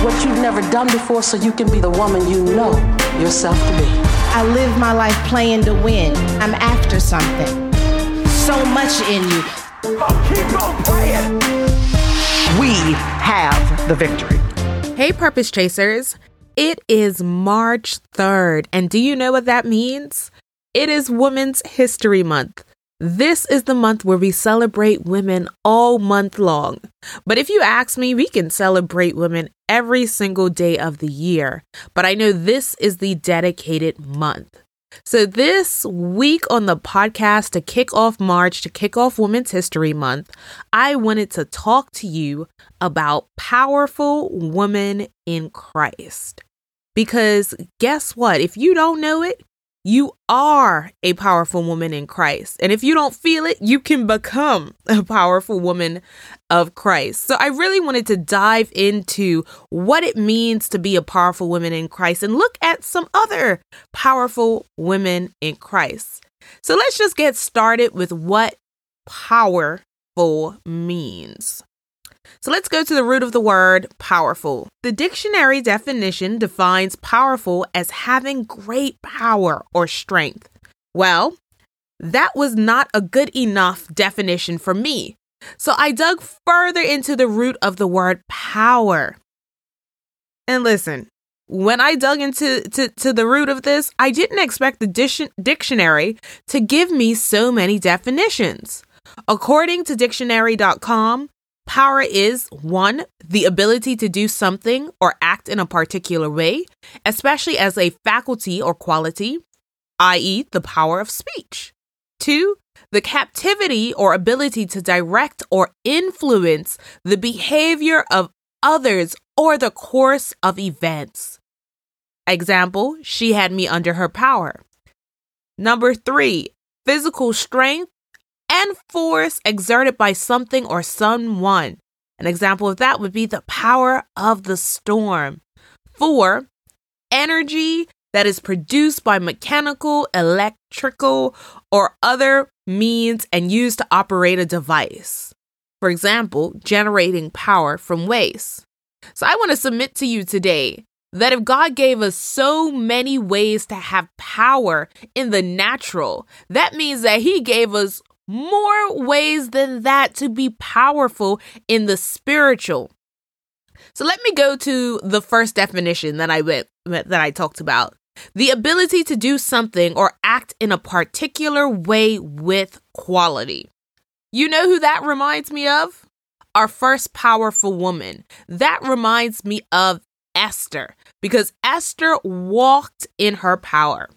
Do what you've never done before so you can be the woman you know yourself to be. I live my life playing to win. I'm after something. So much in you. keep on praying. We have the victory. Hey, Purpose Chasers. It is March 3rd, and do you know what that means? It is Women's History Month. This is the month where we celebrate women all month long. But if you ask me, we can celebrate women every single day of the year. But I know this is the dedicated month. So, this week on the podcast to kick off March, to kick off Women's History Month, I wanted to talk to you about powerful women in Christ. Because guess what? If you don't know it, you are a powerful woman in Christ. And if you don't feel it, you can become a powerful woman of Christ. So I really wanted to dive into what it means to be a powerful woman in Christ and look at some other powerful women in Christ. So let's just get started with what powerful means. So let's go to the root of the word powerful. The dictionary definition defines powerful as having great power or strength. Well, that was not a good enough definition for me. So I dug further into the root of the word power. And listen, when I dug into to, to the root of this, I didn't expect the dic- dictionary to give me so many definitions. According to dictionary.com, Power is one, the ability to do something or act in a particular way, especially as a faculty or quality, i.e., the power of speech. Two, the captivity or ability to direct or influence the behavior of others or the course of events. Example, she had me under her power. Number three, physical strength and force exerted by something or someone. An example of that would be the power of the storm. Four, energy that is produced by mechanical, electrical, or other means and used to operate a device. For example, generating power from waste. So I want to submit to you today that if God gave us so many ways to have power in the natural, that means that He gave us more ways than that to be powerful in the spiritual. So let me go to the first definition that I went that I talked about. The ability to do something or act in a particular way with quality. You know who that reminds me of? Our first powerful woman. That reminds me of Esther because Esther walked in her power.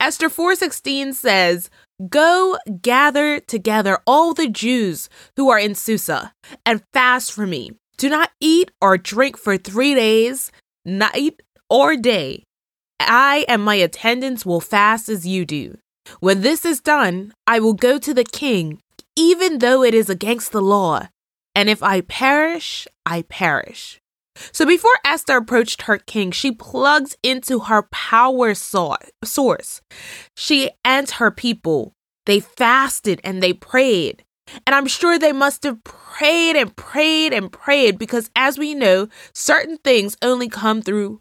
Esther 4:16 says, Go gather together all the Jews who are in Susa and fast for me. Do not eat or drink for three days, night or day. I and my attendants will fast as you do. When this is done, I will go to the king, even though it is against the law. And if I perish, I perish. So before Esther approached her king, she plugged into her power source. She and her people, they fasted and they prayed. And I'm sure they must have prayed and prayed and prayed because, as we know, certain things only come through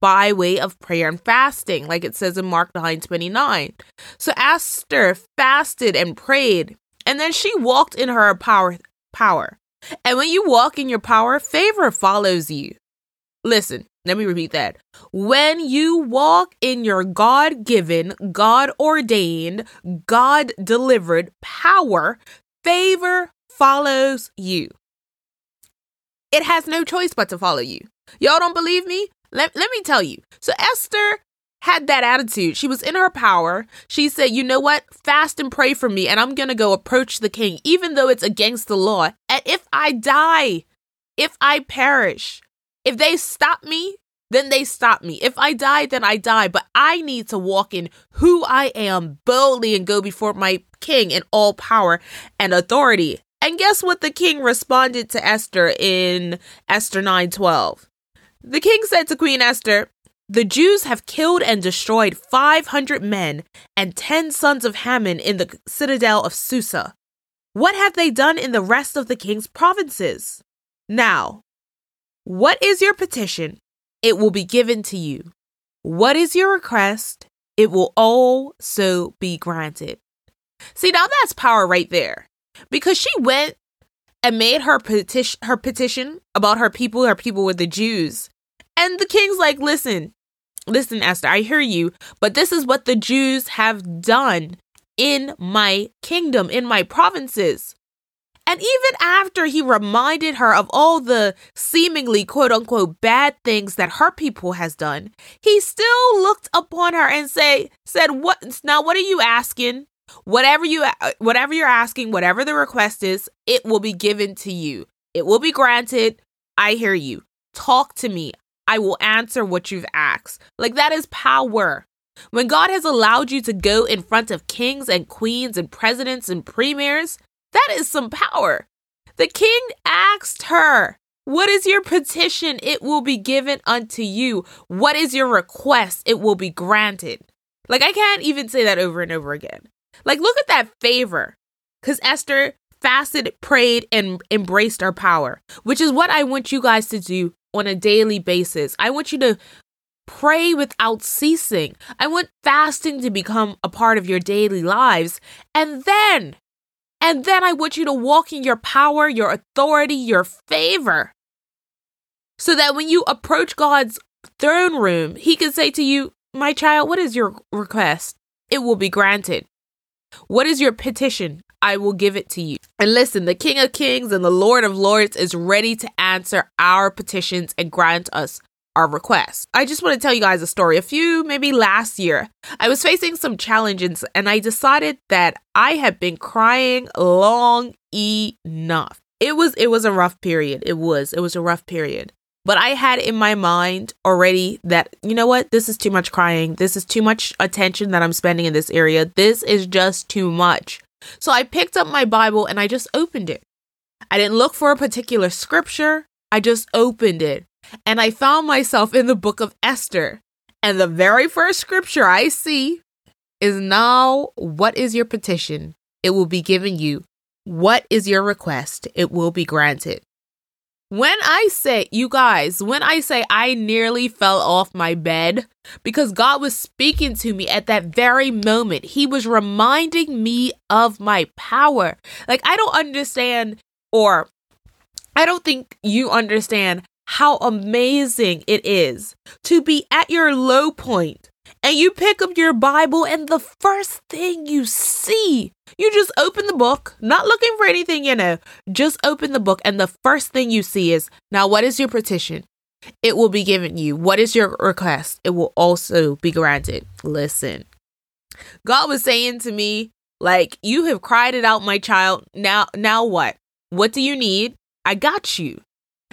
by way of prayer and fasting, like it says in Mark 9 29. So Esther fasted and prayed, and then she walked in her power. power. And when you walk in your power, favor follows you. Listen, let me repeat that. When you walk in your God given, God ordained, God delivered power, favor follows you. It has no choice but to follow you. Y'all don't believe me? Let, let me tell you. So Esther had that attitude. She was in her power. She said, You know what? Fast and pray for me, and I'm going to go approach the king, even though it's against the law. And if I die, if I perish, if they stop me, then they stop me. If I die, then I die. But I need to walk in who I am boldly and go before my king in all power and authority. And guess what the king responded to Esther in Esther 9:12? The king said to Queen Esther, "The Jews have killed and destroyed 500 men and 10 sons of Haman in the citadel of Susa. What have they done in the rest of the king's provinces? Now, what is your petition? It will be given to you. What is your request? It will also be granted." See, now that's power right there because she went and made her petition her petition about her people, her people were the Jews. And the king's like, listen, listen, Esther, I hear you, but this is what the Jews have done in my kingdom, in my provinces. And even after he reminded her of all the seemingly quote unquote bad things that her people has done, he still looked upon her and say said, "What now what are you asking? Whatever you uh, whatever you're asking, whatever the request is, it will be given to you. It will be granted. I hear you. Talk to me. I will answer what you've asked. Like that is power. When God has allowed you to go in front of kings and queens and presidents and premiers, that is some power. The king asked her, What is your petition? It will be given unto you. What is your request? It will be granted. Like, I can't even say that over and over again. Like, look at that favor. Because Esther fasted, prayed, and embraced our power, which is what I want you guys to do on a daily basis. I want you to pray without ceasing. I want fasting to become a part of your daily lives. And then, and then I want you to walk in your power, your authority, your favor. So that when you approach God's throne room, He can say to you, My child, what is your request? It will be granted. What is your petition? I will give it to you. And listen, the King of Kings and the Lord of Lords is ready to answer our petitions and grant us our requests. I just want to tell you guys a story. A few, maybe last year, I was facing some challenges and I decided that I had been crying long enough. It was it was a rough period. It was. It was a rough period. But I had in my mind already that, you know what, this is too much crying. This is too much attention that I'm spending in this area. This is just too much. So I picked up my Bible and I just opened it. I didn't look for a particular scripture, I just opened it. And I found myself in the book of Esther. And the very first scripture I see is now, what is your petition? It will be given you. What is your request? It will be granted. When I say, you guys, when I say I nearly fell off my bed because God was speaking to me at that very moment, He was reminding me of my power. Like, I don't understand, or I don't think you understand how amazing it is to be at your low point and you pick up your Bible, and the first thing you see, you just open the book, not looking for anything, you know, just open the book, and the first thing you see is now, what is your petition? It will be given you. What is your request? It will also be granted. Listen, God was saying to me, like, you have cried it out, my child. Now, now what? What do you need? I got you.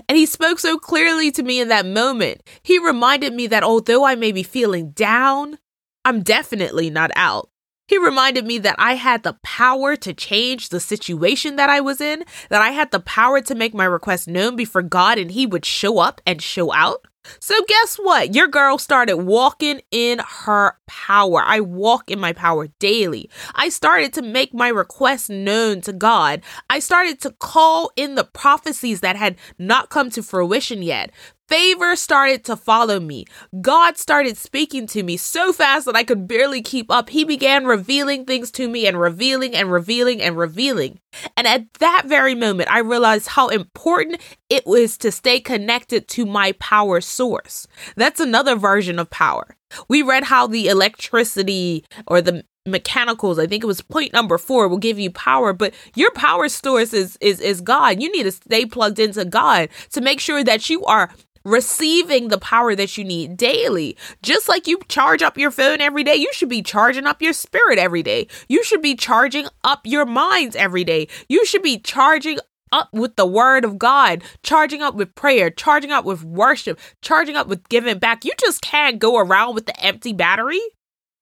And he spoke so clearly to me in that moment. He reminded me that although I may be feeling down, I'm definitely not out. He reminded me that I had the power to change the situation that I was in, that I had the power to make my request known before God and He would show up and show out. So, guess what? Your girl started walking in her power. I walk in my power daily. I started to make my requests known to God. I started to call in the prophecies that had not come to fruition yet. Favor started to follow me. God started speaking to me so fast that I could barely keep up. He began revealing things to me and revealing and revealing and revealing. And at that very moment, I realized how important it was to stay connected to my power source. That's another version of power. We read how the electricity or the mechanicals i think it was point number four will give you power but your power source is is is god you need to stay plugged into god to make sure that you are receiving the power that you need daily. Just like you charge up your phone every day, you should be charging up your spirit every day. You should be charging up your minds every day. You should be charging up with the word of God, charging up with prayer, charging up with worship, charging up with giving back. You just can't go around with the empty battery.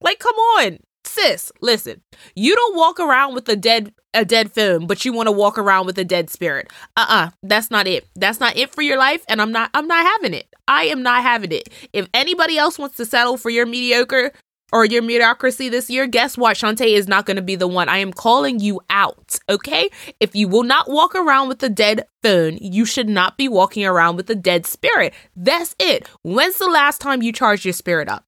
Like, come on, sis. Listen, you don't walk around with a dead a dead phone, but you want to walk around with a dead spirit. Uh-uh, that's not it. That's not it for your life, and I'm not I'm not having it. I am not having it. If anybody else wants to settle for your mediocre or your mediocrity this year, guess what? Shantae is not going to be the one. I am calling you out, okay? If you will not walk around with a dead phone, you should not be walking around with a dead spirit. That's it. When's the last time you charged your spirit up?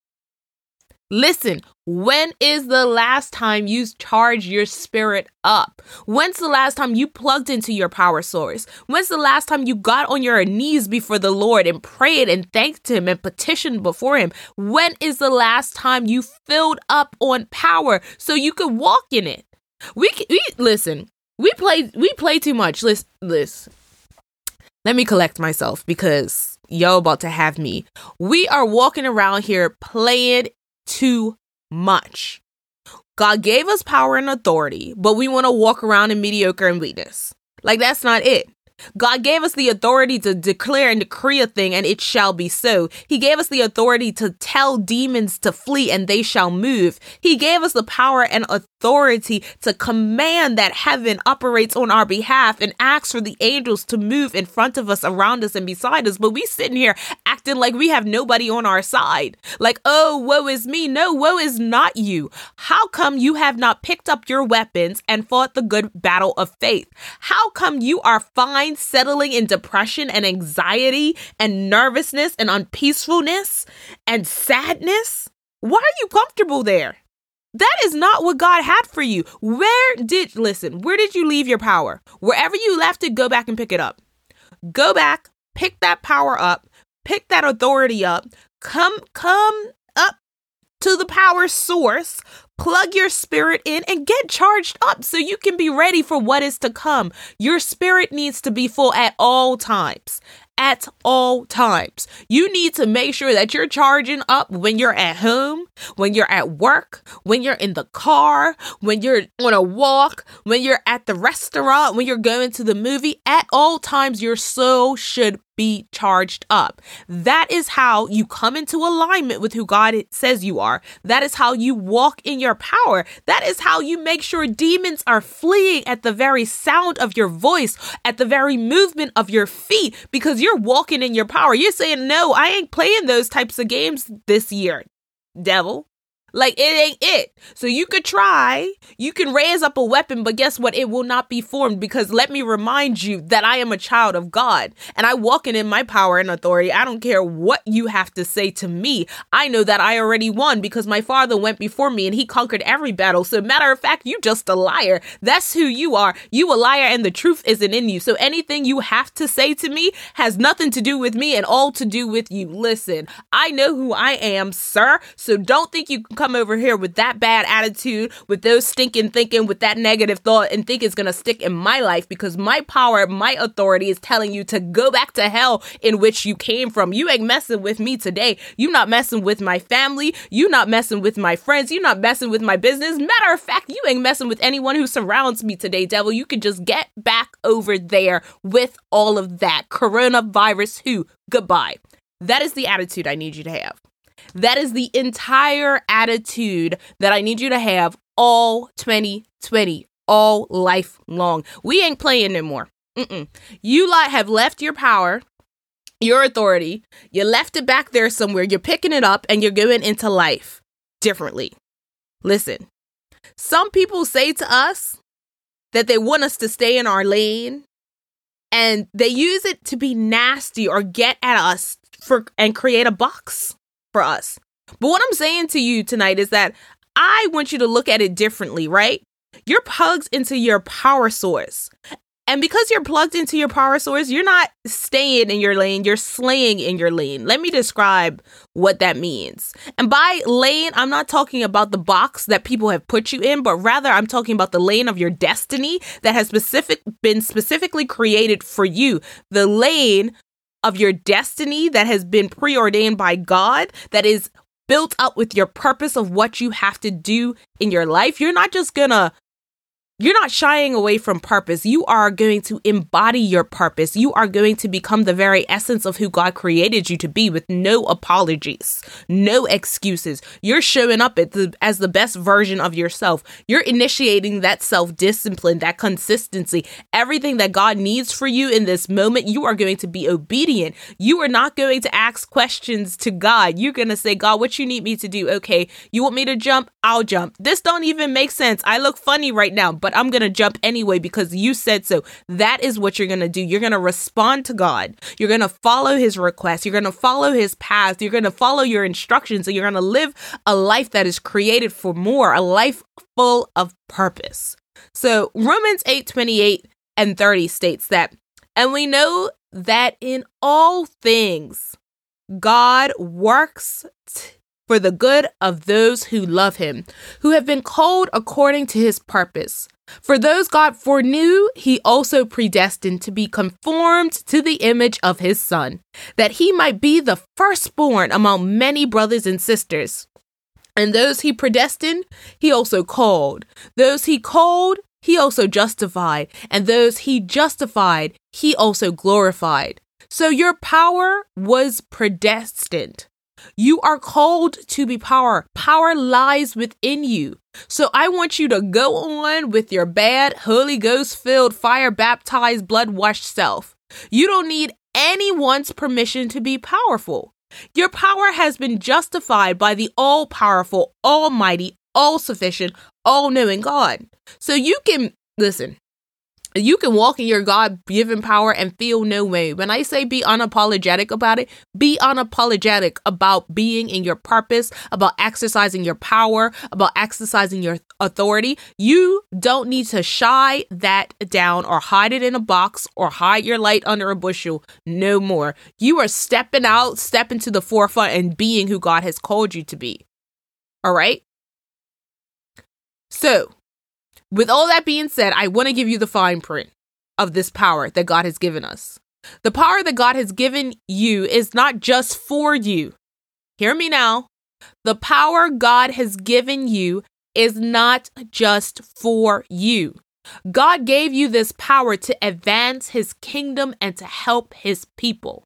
Listen, when is the last time you charged your spirit up? When's the last time you plugged into your power source? When's the last time you got on your knees before the Lord and prayed and thanked Him and petitioned before Him? When is the last time you filled up on power so you could walk in it? We, we listen. We play we play too much. Listen, listen. Let me collect myself because y'all about to have me. We are walking around here playing too much. God gave us power and authority, but we want to walk around in mediocre and weakness. Like, that's not it. God gave us the authority to declare and decree a thing, and it shall be so. He gave us the authority to tell demons to flee, and they shall move. He gave us the power and authority to command that heaven operates on our behalf and asks for the angels to move in front of us, around us, and beside us. But we sitting here acting like we have nobody on our side. Like, oh, woe is me. No, woe is not you. How come you have not picked up your weapons and fought the good battle of faith? How come you are fine? Mind settling in depression and anxiety and nervousness and unpeacefulness and sadness? Why are you comfortable there? That is not what God had for you. Where did, listen, where did you leave your power? Wherever you left it, go back and pick it up. Go back, pick that power up, pick that authority up, come, come to the power source, plug your spirit in and get charged up so you can be ready for what is to come. Your spirit needs to be full at all times at all times. You need to make sure that you're charging up when you're at home, when you're at work, when you're in the car, when you're on a walk, when you're at the restaurant, when you're going to the movie. At all times, your soul should be charged up. That is how you come into alignment with who God says you are. That is how you walk in your power. That is how you make sure demons are fleeing at the very sound of your voice, at the very movement of your feet, because you're walking in your power. You're saying, No, I ain't playing those types of games this year, devil. Like it ain't it. So you could try, you can raise up a weapon, but guess what? It will not be formed because let me remind you that I am a child of God and I walk in, in my power and authority. I don't care what you have to say to me. I know that I already won because my father went before me and he conquered every battle. So matter of fact, you just a liar. That's who you are. You a liar and the truth isn't in you. So anything you have to say to me has nothing to do with me and all to do with you. Listen, I know who I am, sir. So don't think you can come come over here with that bad attitude, with those stinking thinking, with that negative thought, and think it's gonna stick in my life because my power, my authority is telling you to go back to hell in which you came from. You ain't messing with me today. You not messing with my family. You not messing with my friends. You not messing with my business. Matter of fact, you ain't messing with anyone who surrounds me today, devil. You can just get back over there with all of that. Coronavirus who? Goodbye. That is the attitude I need you to have. That is the entire attitude that I need you to have all 2020, all life long. We ain't playing anymore. Mm-mm. You lot have left your power, your authority. You left it back there somewhere. You're picking it up and you're going into life differently. Listen, some people say to us that they want us to stay in our lane and they use it to be nasty or get at us for and create a box for us. But what I'm saying to you tonight is that I want you to look at it differently, right? You're plugged into your power source. And because you're plugged into your power source, you're not staying in your lane, you're slaying in your lane. Let me describe what that means. And by lane, I'm not talking about the box that people have put you in, but rather I'm talking about the lane of your destiny that has specific been specifically created for you. The lane of your destiny that has been preordained by God, that is built up with your purpose of what you have to do in your life. You're not just gonna you're not shying away from purpose. You are going to embody your purpose. You are going to become the very essence of who God created you to be with no apologies, no excuses. You're showing up the, as the best version of yourself. You're initiating that self discipline, that consistency, everything that God needs for you in this moment. You are going to be obedient. You are not going to ask questions to God. You're going to say, God, what you need me to do? Okay, you want me to jump? I'll jump. This don't even make sense. I look funny right now but I'm going to jump anyway because you said so. That is what you're going to do. You're going to respond to God. You're going to follow his request. You're going to follow his path. You're going to follow your instructions and you're going to live a life that is created for more, a life full of purpose. So Romans 8 28 and 30 states that, and we know that in all things, God works t- for the good of those who love him, who have been called according to his purpose. For those God foreknew, he also predestined to be conformed to the image of his Son, that he might be the firstborn among many brothers and sisters. And those he predestined, he also called. Those he called, he also justified. And those he justified, he also glorified. So your power was predestined. You are called to be power. Power lies within you. So I want you to go on with your bad, Holy Ghost filled, fire baptized, blood washed self. You don't need anyone's permission to be powerful. Your power has been justified by the all powerful, almighty, all sufficient, all knowing God. So you can, listen, you can walk in your God given power and feel no way. When I say be unapologetic about it, be unapologetic about being in your purpose, about exercising your power, about exercising your authority. You don't need to shy that down or hide it in a box or hide your light under a bushel. No more. You are stepping out, stepping to the forefront and being who God has called you to be. All right? So, with all that being said, I want to give you the fine print of this power that God has given us. The power that God has given you is not just for you. Hear me now. The power God has given you is not just for you. God gave you this power to advance his kingdom and to help his people.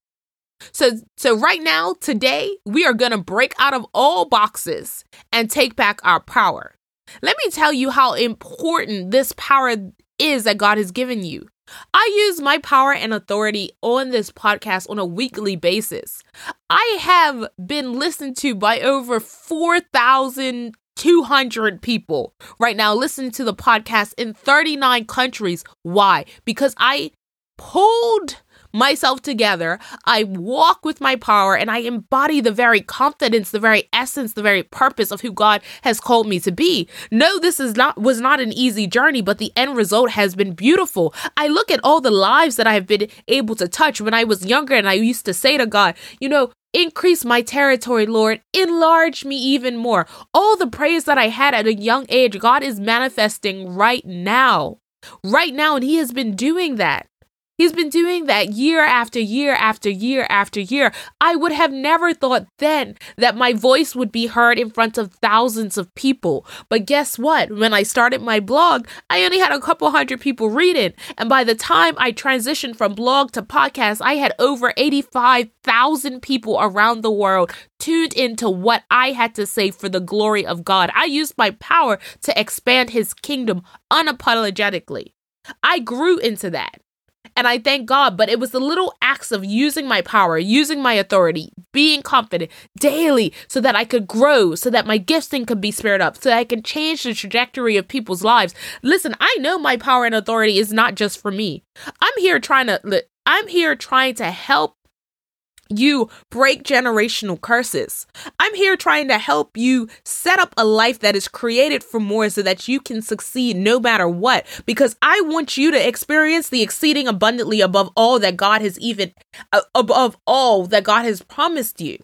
So so right now today we are going to break out of all boxes and take back our power. Let me tell you how important this power is that God has given you. I use my power and authority on this podcast on a weekly basis. I have been listened to by over 4,200 people right now listening to the podcast in 39 countries. Why? Because I pulled myself together. I walk with my power and I embody the very confidence, the very essence, the very purpose of who God has called me to be. No, this is not was not an easy journey, but the end result has been beautiful. I look at all the lives that I've been able to touch when I was younger and I used to say to God, you know, Increase my territory, Lord. Enlarge me even more. All the praise that I had at a young age, God is manifesting right now. Right now, and He has been doing that. He's been doing that year after year after year after year. I would have never thought then that my voice would be heard in front of thousands of people. But guess what? When I started my blog, I only had a couple hundred people read it. And by the time I transitioned from blog to podcast, I had over 85,000 people around the world tuned into what I had to say for the glory of God. I used my power to expand his kingdom unapologetically. I grew into that. And I thank God, but it was the little acts of using my power, using my authority, being confident daily so that I could grow, so that my gifting could be spurred up, so that I can change the trajectory of people's lives. Listen, I know my power and authority is not just for me. I'm here trying to I'm here trying to help you break generational curses. I'm here trying to help you set up a life that is created for more so that you can succeed no matter what. Because I want you to experience the exceeding abundantly above all that God has even, uh, above all that God has promised you.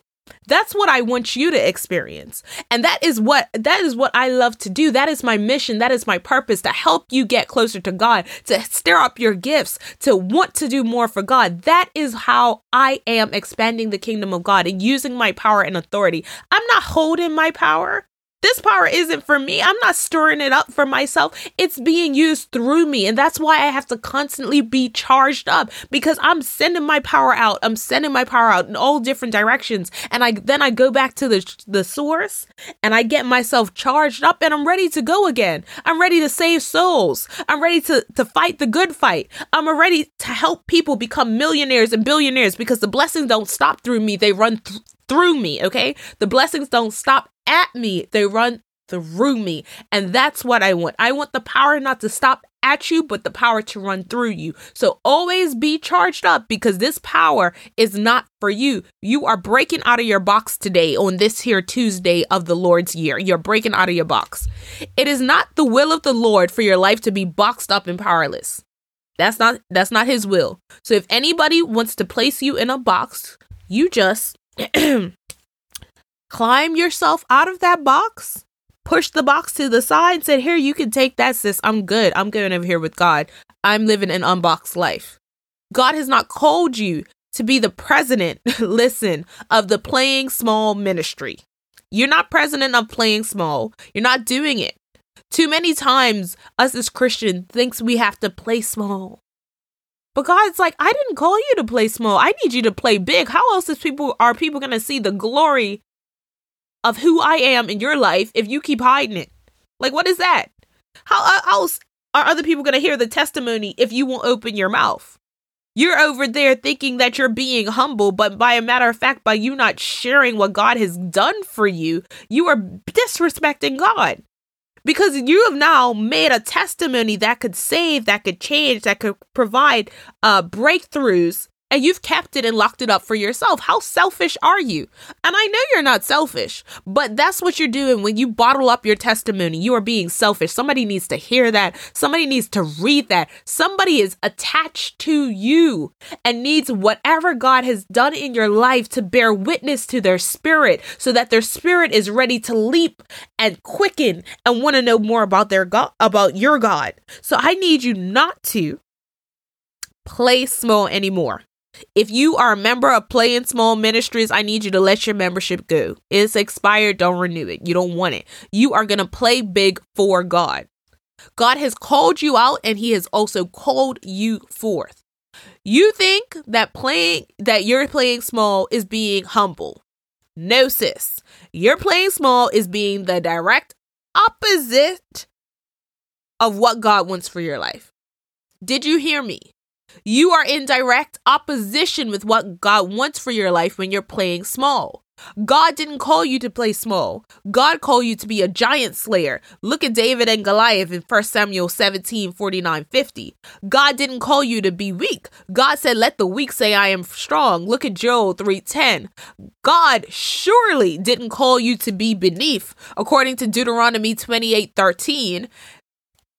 That's what I want you to experience. And that is what that is what I love to do. That is my mission. That is my purpose to help you get closer to God, to stir up your gifts, to want to do more for God. That is how I am expanding the kingdom of God and using my power and authority. I'm not holding my power. This power isn't for me. I'm not stirring it up for myself. It's being used through me. And that's why I have to constantly be charged up because I'm sending my power out. I'm sending my power out in all different directions. And I then I go back to the the source and I get myself charged up and I'm ready to go again. I'm ready to save souls. I'm ready to to fight the good fight. I'm ready to help people become millionaires and billionaires because the blessings don't stop through me. They run th- through me, okay? The blessings don't stop at me, they run through me. And that's what I want. I want the power not to stop at you, but the power to run through you. So always be charged up because this power is not for you. You are breaking out of your box today on this here Tuesday of the Lord's year. You're breaking out of your box. It is not the will of the Lord for your life to be boxed up and powerless. That's not that's not his will. So if anybody wants to place you in a box, you just climb yourself out of that box, push the box to the side, said, Here, you can take that, sis. I'm good. I'm going over here with God. I'm living an unboxed life. God has not called you to be the president, listen, of the playing small ministry. You're not president of playing small. You're not doing it. Too many times, us as Christians thinks we have to play small. But God's like, I didn't call you to play small. I need you to play big. How else is people are people going to see the glory of who I am in your life if you keep hiding it? Like, what is that? How uh, else are other people going to hear the testimony if you won't open your mouth? You're over there thinking that you're being humble, but by a matter of fact, by you not sharing what God has done for you, you are disrespecting God because you have now made a testimony that could save, that could change, that could provide uh, breakthroughs and you've kept it and locked it up for yourself. How selfish are you? And I know you're not selfish, but that's what you're doing when you bottle up your testimony. You are being selfish. Somebody needs to hear that. Somebody needs to read that. Somebody is attached to you and needs whatever God has done in your life to bear witness to their spirit so that their spirit is ready to leap and quicken and want to know more about their God, about your God. So I need you not to play small anymore. If you are a member of Playing Small Ministries, I need you to let your membership go. It's expired. Don't renew it. You don't want it. You are going to play big for God. God has called you out and he has also called you forth. You think that playing that you're playing small is being humble. No sis. You're playing small is being the direct opposite of what God wants for your life. Did you hear me? You are in direct opposition with what God wants for your life when you're playing small. God didn't call you to play small. God called you to be a giant slayer. Look at David and Goliath in 1 Samuel 17 49 50. God didn't call you to be weak. God said, Let the weak say, I am strong. Look at Joel 3 10. God surely didn't call you to be beneath. According to Deuteronomy 28 13,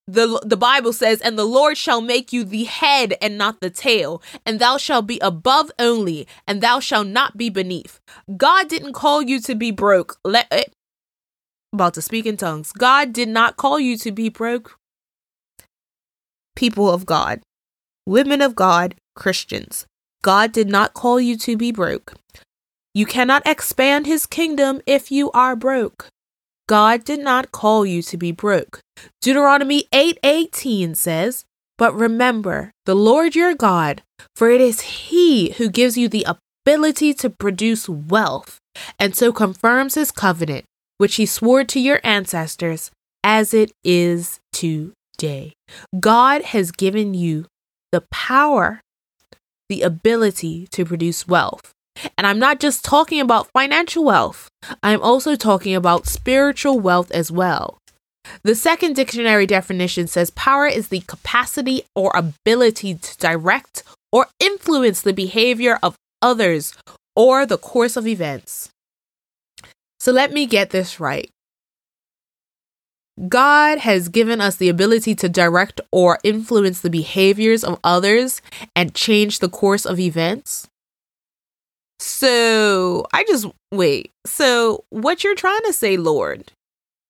the the Bible says, "And the Lord shall make you the head and not the tail, and thou shalt be above only, and thou shalt not be beneath." God didn't call you to be broke. Let it, about to speak in tongues. God did not call you to be broke. People of God, women of God, Christians, God did not call you to be broke. You cannot expand his kingdom if you are broke. God did not call you to be broke. Deuteronomy 8:18 8, says, "But remember the Lord your God, for it is he who gives you the ability to produce wealth, and so confirms his covenant, which he swore to your ancestors, as it is today." God has given you the power, the ability to produce wealth. And I'm not just talking about financial wealth, I'm also talking about spiritual wealth as well. The second dictionary definition says power is the capacity or ability to direct or influence the behavior of others or the course of events. So let me get this right. God has given us the ability to direct or influence the behaviors of others and change the course of events. So I just wait. So what you're trying to say, Lord,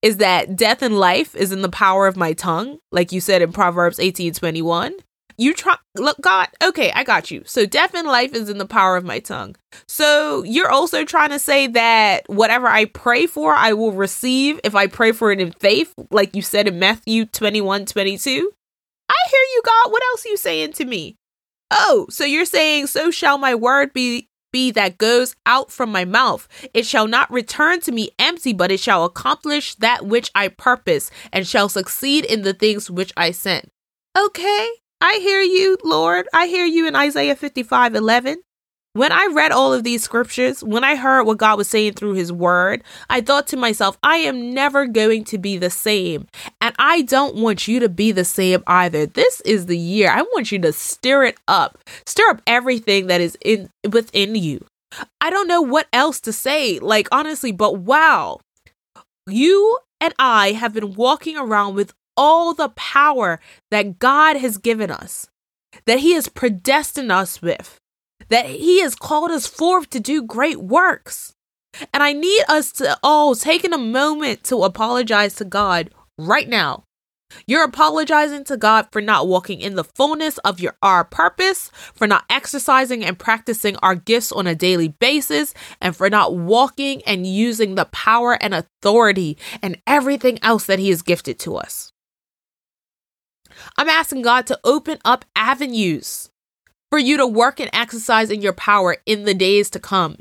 is that death and life is in the power of my tongue, like you said in Proverbs 18 21. you try look God, okay, I got you. So death and life is in the power of my tongue. So you're also trying to say that whatever I pray for, I will receive if I pray for it in faith, like you said in Matthew 21, 22. I hear you, God. What else are you saying to me? Oh, so you're saying, so shall my word be be that goes out from my mouth. It shall not return to me empty, but it shall accomplish that which I purpose, and shall succeed in the things which I sent. Okay, I hear you, Lord. I hear you in Isaiah 55 11. When I read all of these scriptures, when I heard what God was saying through his word, I thought to myself, I am never going to be the same. And I don't want you to be the same either. This is the year. I want you to stir it up. Stir up everything that is in within you. I don't know what else to say, like honestly, but wow. You and I have been walking around with all the power that God has given us, that He has predestined us with, that He has called us forth to do great works. And I need us to oh, all take a moment to apologize to God right now. You're apologizing to God for not walking in the fullness of your our purpose, for not exercising and practicing our gifts on a daily basis, and for not walking and using the power and authority and everything else that He has gifted to us. I'm asking God to open up avenues for you to work and exercise in your power in the days to come,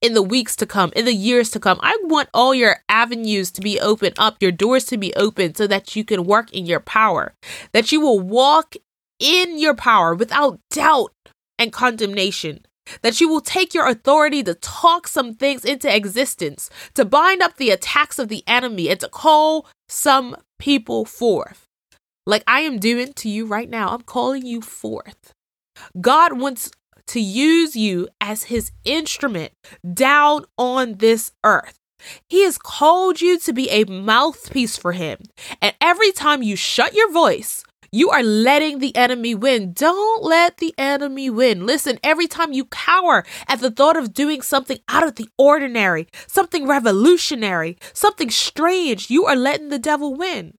in the weeks to come, in the years to come. I want all your avenues to be open up, your doors to be open so that you can work in your power, that you will walk in your power without doubt and condemnation. That you will take your authority to talk some things into existence, to bind up the attacks of the enemy, and to call some people forth like I am doing to you right now. I'm calling you forth. God wants to use you as his instrument down on this earth. He has called you to be a mouthpiece for him. And every time you shut your voice, you are letting the enemy win. Don't let the enemy win. Listen, every time you cower at the thought of doing something out of the ordinary, something revolutionary, something strange, you are letting the devil win.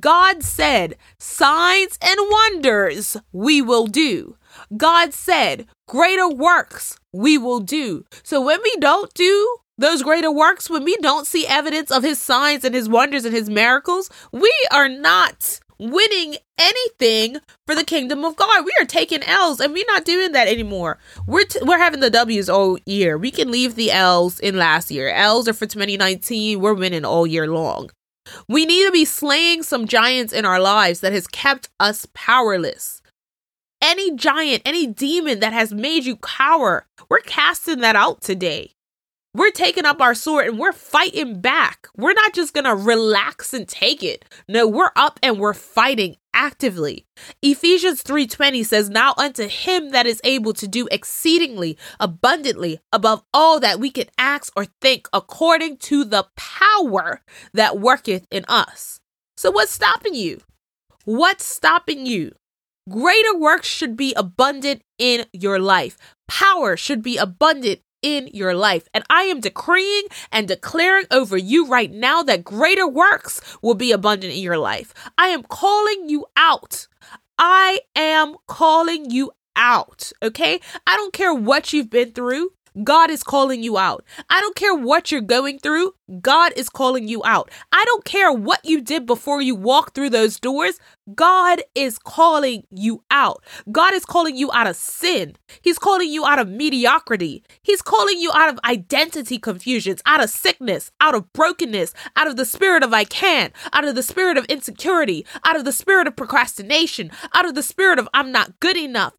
God said, signs and wonders we will do. God said, greater works we will do. So when we don't do those greater works, when we don't see evidence of his signs and his wonders and his miracles, we are not winning anything for the kingdom of God. We are taking L's and we're not doing that anymore. We're t- we're having the W's all year. We can leave the L's in last year. L's are for 2019. We're winning all year long. We need to be slaying some giants in our lives that has kept us powerless. Any giant, any demon that has made you cower, we're casting that out today. We're taking up our sword and we're fighting back. We're not just going to relax and take it. No, we're up and we're fighting actively. Ephesians 3:20 says, "Now unto him that is able to do exceedingly abundantly above all that we can ask or think according to the power that worketh in us." So what's stopping you? What's stopping you? Greater works should be abundant in your life. Power should be abundant in your life. And I am decreeing and declaring over you right now that greater works will be abundant in your life. I am calling you out. I am calling you out. Okay. I don't care what you've been through. God is calling you out. I don't care what you're going through. God is calling you out. I don't care what you did before you walked through those doors. God is calling you out. God is calling you out of sin. He's calling you out of mediocrity. He's calling you out of identity confusions, out of sickness, out of brokenness, out of the spirit of I can't, out of the spirit of insecurity, out of the spirit of procrastination, out of the spirit of I'm not good enough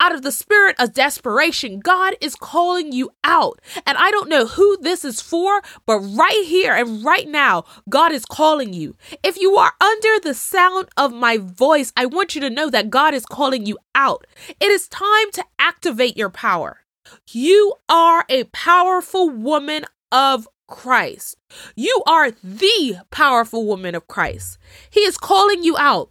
out of the spirit of desperation, God is calling you out. And I don't know who this is for, but right here and right now, God is calling you. If you are under the sound of my voice, I want you to know that God is calling you out. It is time to activate your power. You are a powerful woman of Christ. You are the powerful woman of Christ. He is calling you out.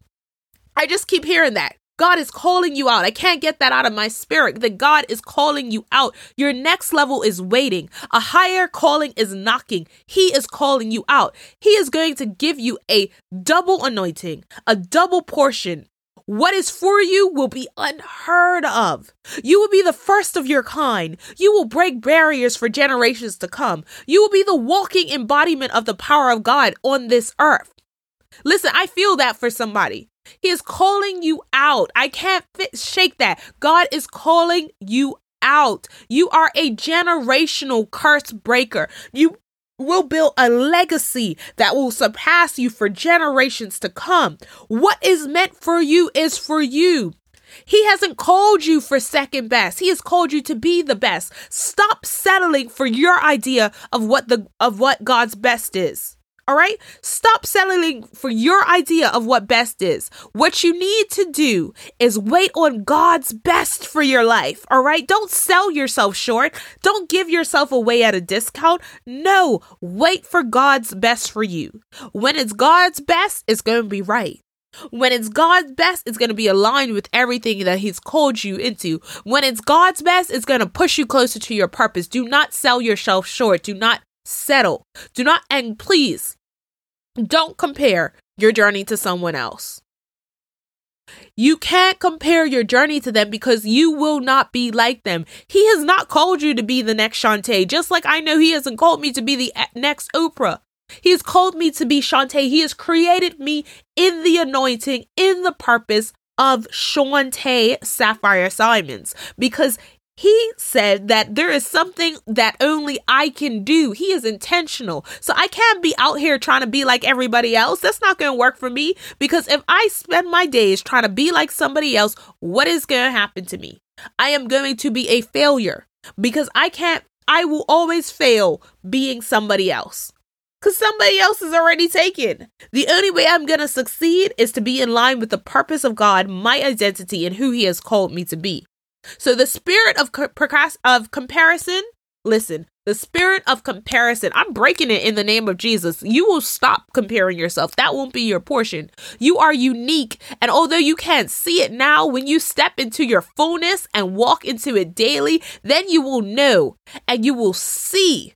I just keep hearing that. God is calling you out. I can't get that out of my spirit that God is calling you out. Your next level is waiting. A higher calling is knocking. He is calling you out. He is going to give you a double anointing, a double portion What is for you will be unheard of. You will be the first of your kind. You will break barriers for generations to come. You will be the walking embodiment of the power of God on this earth. Listen, I feel that for somebody. He is calling you out. I can't fit, shake that. God is calling you out. You are a generational curse breaker. You will build a legacy that will surpass you for generations to come. What is meant for you is for you. He hasn't called you for second best. He has called you to be the best. Stop settling for your idea of what the of what God's best is. All right? Stop settling for your idea of what best is. What you need to do is wait on God's best for your life. All right? Don't sell yourself short. Don't give yourself away at a discount. No, wait for God's best for you. When it's God's best, it's going to be right. When it's God's best, it's going to be aligned with everything that He's called you into. When it's God's best, it's going to push you closer to your purpose. Do not sell yourself short. Do not settle. Do not, and please don't compare your journey to someone else. You can't compare your journey to them because you will not be like them. He has not called you to be the next Shantae, just like I know He hasn't called me to be the next Oprah. He has called me to be Shantae. He has created me in the anointing, in the purpose of Shantae Sapphire Simons because he said that there is something that only I can do. He is intentional. So I can't be out here trying to be like everybody else. That's not going to work for me because if I spend my days trying to be like somebody else, what is going to happen to me? I am going to be a failure because I can't, I will always fail being somebody else because somebody else is already taken. The only way I'm going to succeed is to be in line with the purpose of God, my identity, and who He has called me to be. So the spirit of procrast- of comparison, listen, the spirit of comparison, I'm breaking it in the name of Jesus. You will stop comparing yourself. That won't be your portion. You are unique. And although you can't see it now, when you step into your fullness and walk into it daily, then you will know and you will see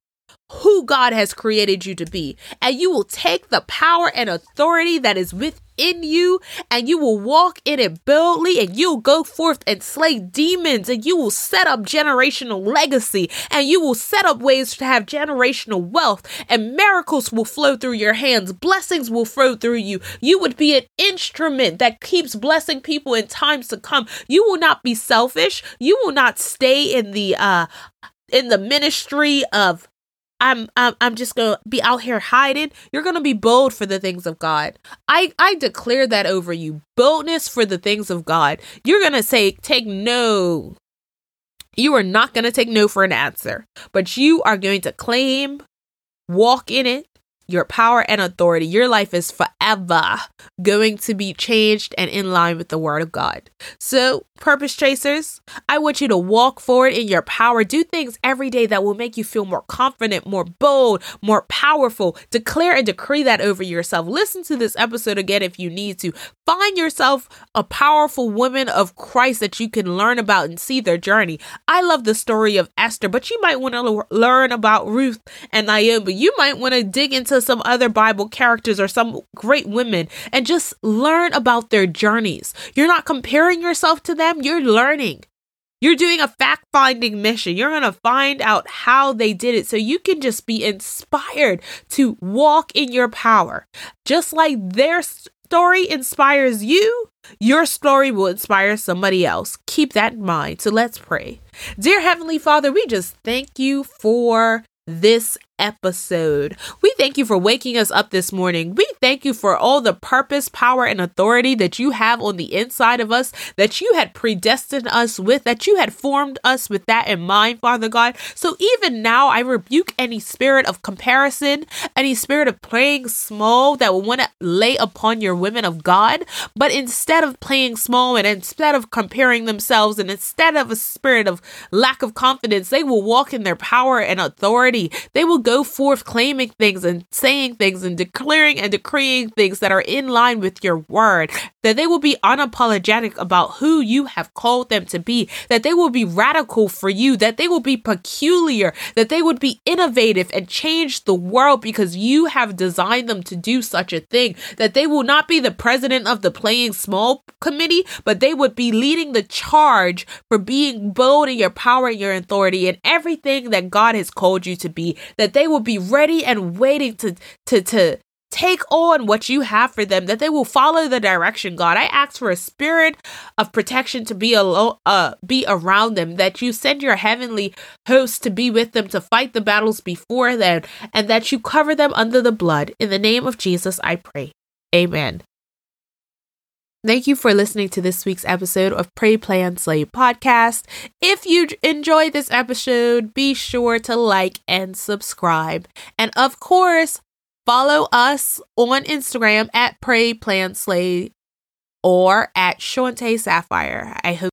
who God has created you to be. And you will take the power and authority that is within you and you will walk in it boldly and you'll go forth and slay demons and you will set up generational legacy and you will set up ways to have generational wealth and miracles will flow through your hands. Blessings will flow through you. You would be an instrument that keeps blessing people in times to come. You will not be selfish. You will not stay in the uh in the ministry of I'm I'm I'm just gonna be out here hiding. You're gonna be bold for the things of God. I I declare that over you. Boldness for the things of God. You're gonna say, take no. You are not gonna take no for an answer, but you are going to claim, walk in it, your power and authority. Your life is forever going to be changed and in line with the word of God. So, purpose chasers, I want you to walk forward in your power. Do things every day that will make you feel more confident, more bold, more powerful. Declare and decree that over yourself. Listen to this episode again if you need to. Find yourself a powerful woman of Christ that you can learn about and see their journey. I love the story of Esther, but you might want to learn about Ruth and Naomi. You might want to dig into some other Bible characters or some great women and just learn about their journeys. You're not comparing yourself to them, you're learning. You're doing a fact finding mission. You're going to find out how they did it so you can just be inspired to walk in your power. Just like their story inspires you, your story will inspire somebody else. Keep that in mind. So let's pray. Dear Heavenly Father, we just thank you for this episode. We thank you for waking us up this morning. We thank you for all the purpose, power, and authority that you have on the inside of us, that you had predestined us with, that you had formed us with that in mind, Father God. So even now, I rebuke any spirit of comparison, any spirit of playing small that will want to lay upon your women of God. But instead of playing small and instead of comparing themselves and instead of a spirit of lack of confidence, they will walk in their power and authority. They will go go forth claiming things and saying things and declaring and decreeing things that are in line with your word, that they will be unapologetic about who you have called them to be, that they will be radical for you, that they will be peculiar, that they would be innovative and change the world because you have designed them to do such a thing, that they will not be the president of the playing small committee, but they would be leading the charge for being bold in your power and your authority and everything that God has called you to be, that they will be ready and waiting to to to take on what you have for them, that they will follow the direction, God. I ask for a spirit of protection to be alo- uh be around them, that you send your heavenly host to be with them to fight the battles before them, and that you cover them under the blood. In the name of Jesus, I pray. Amen. Thank you for listening to this week's episode of Pray Plan Slay podcast. If you enjoyed this episode, be sure to like and subscribe. And of course, follow us on Instagram at Pray Plan Slay or at Shante Sapphire. I hope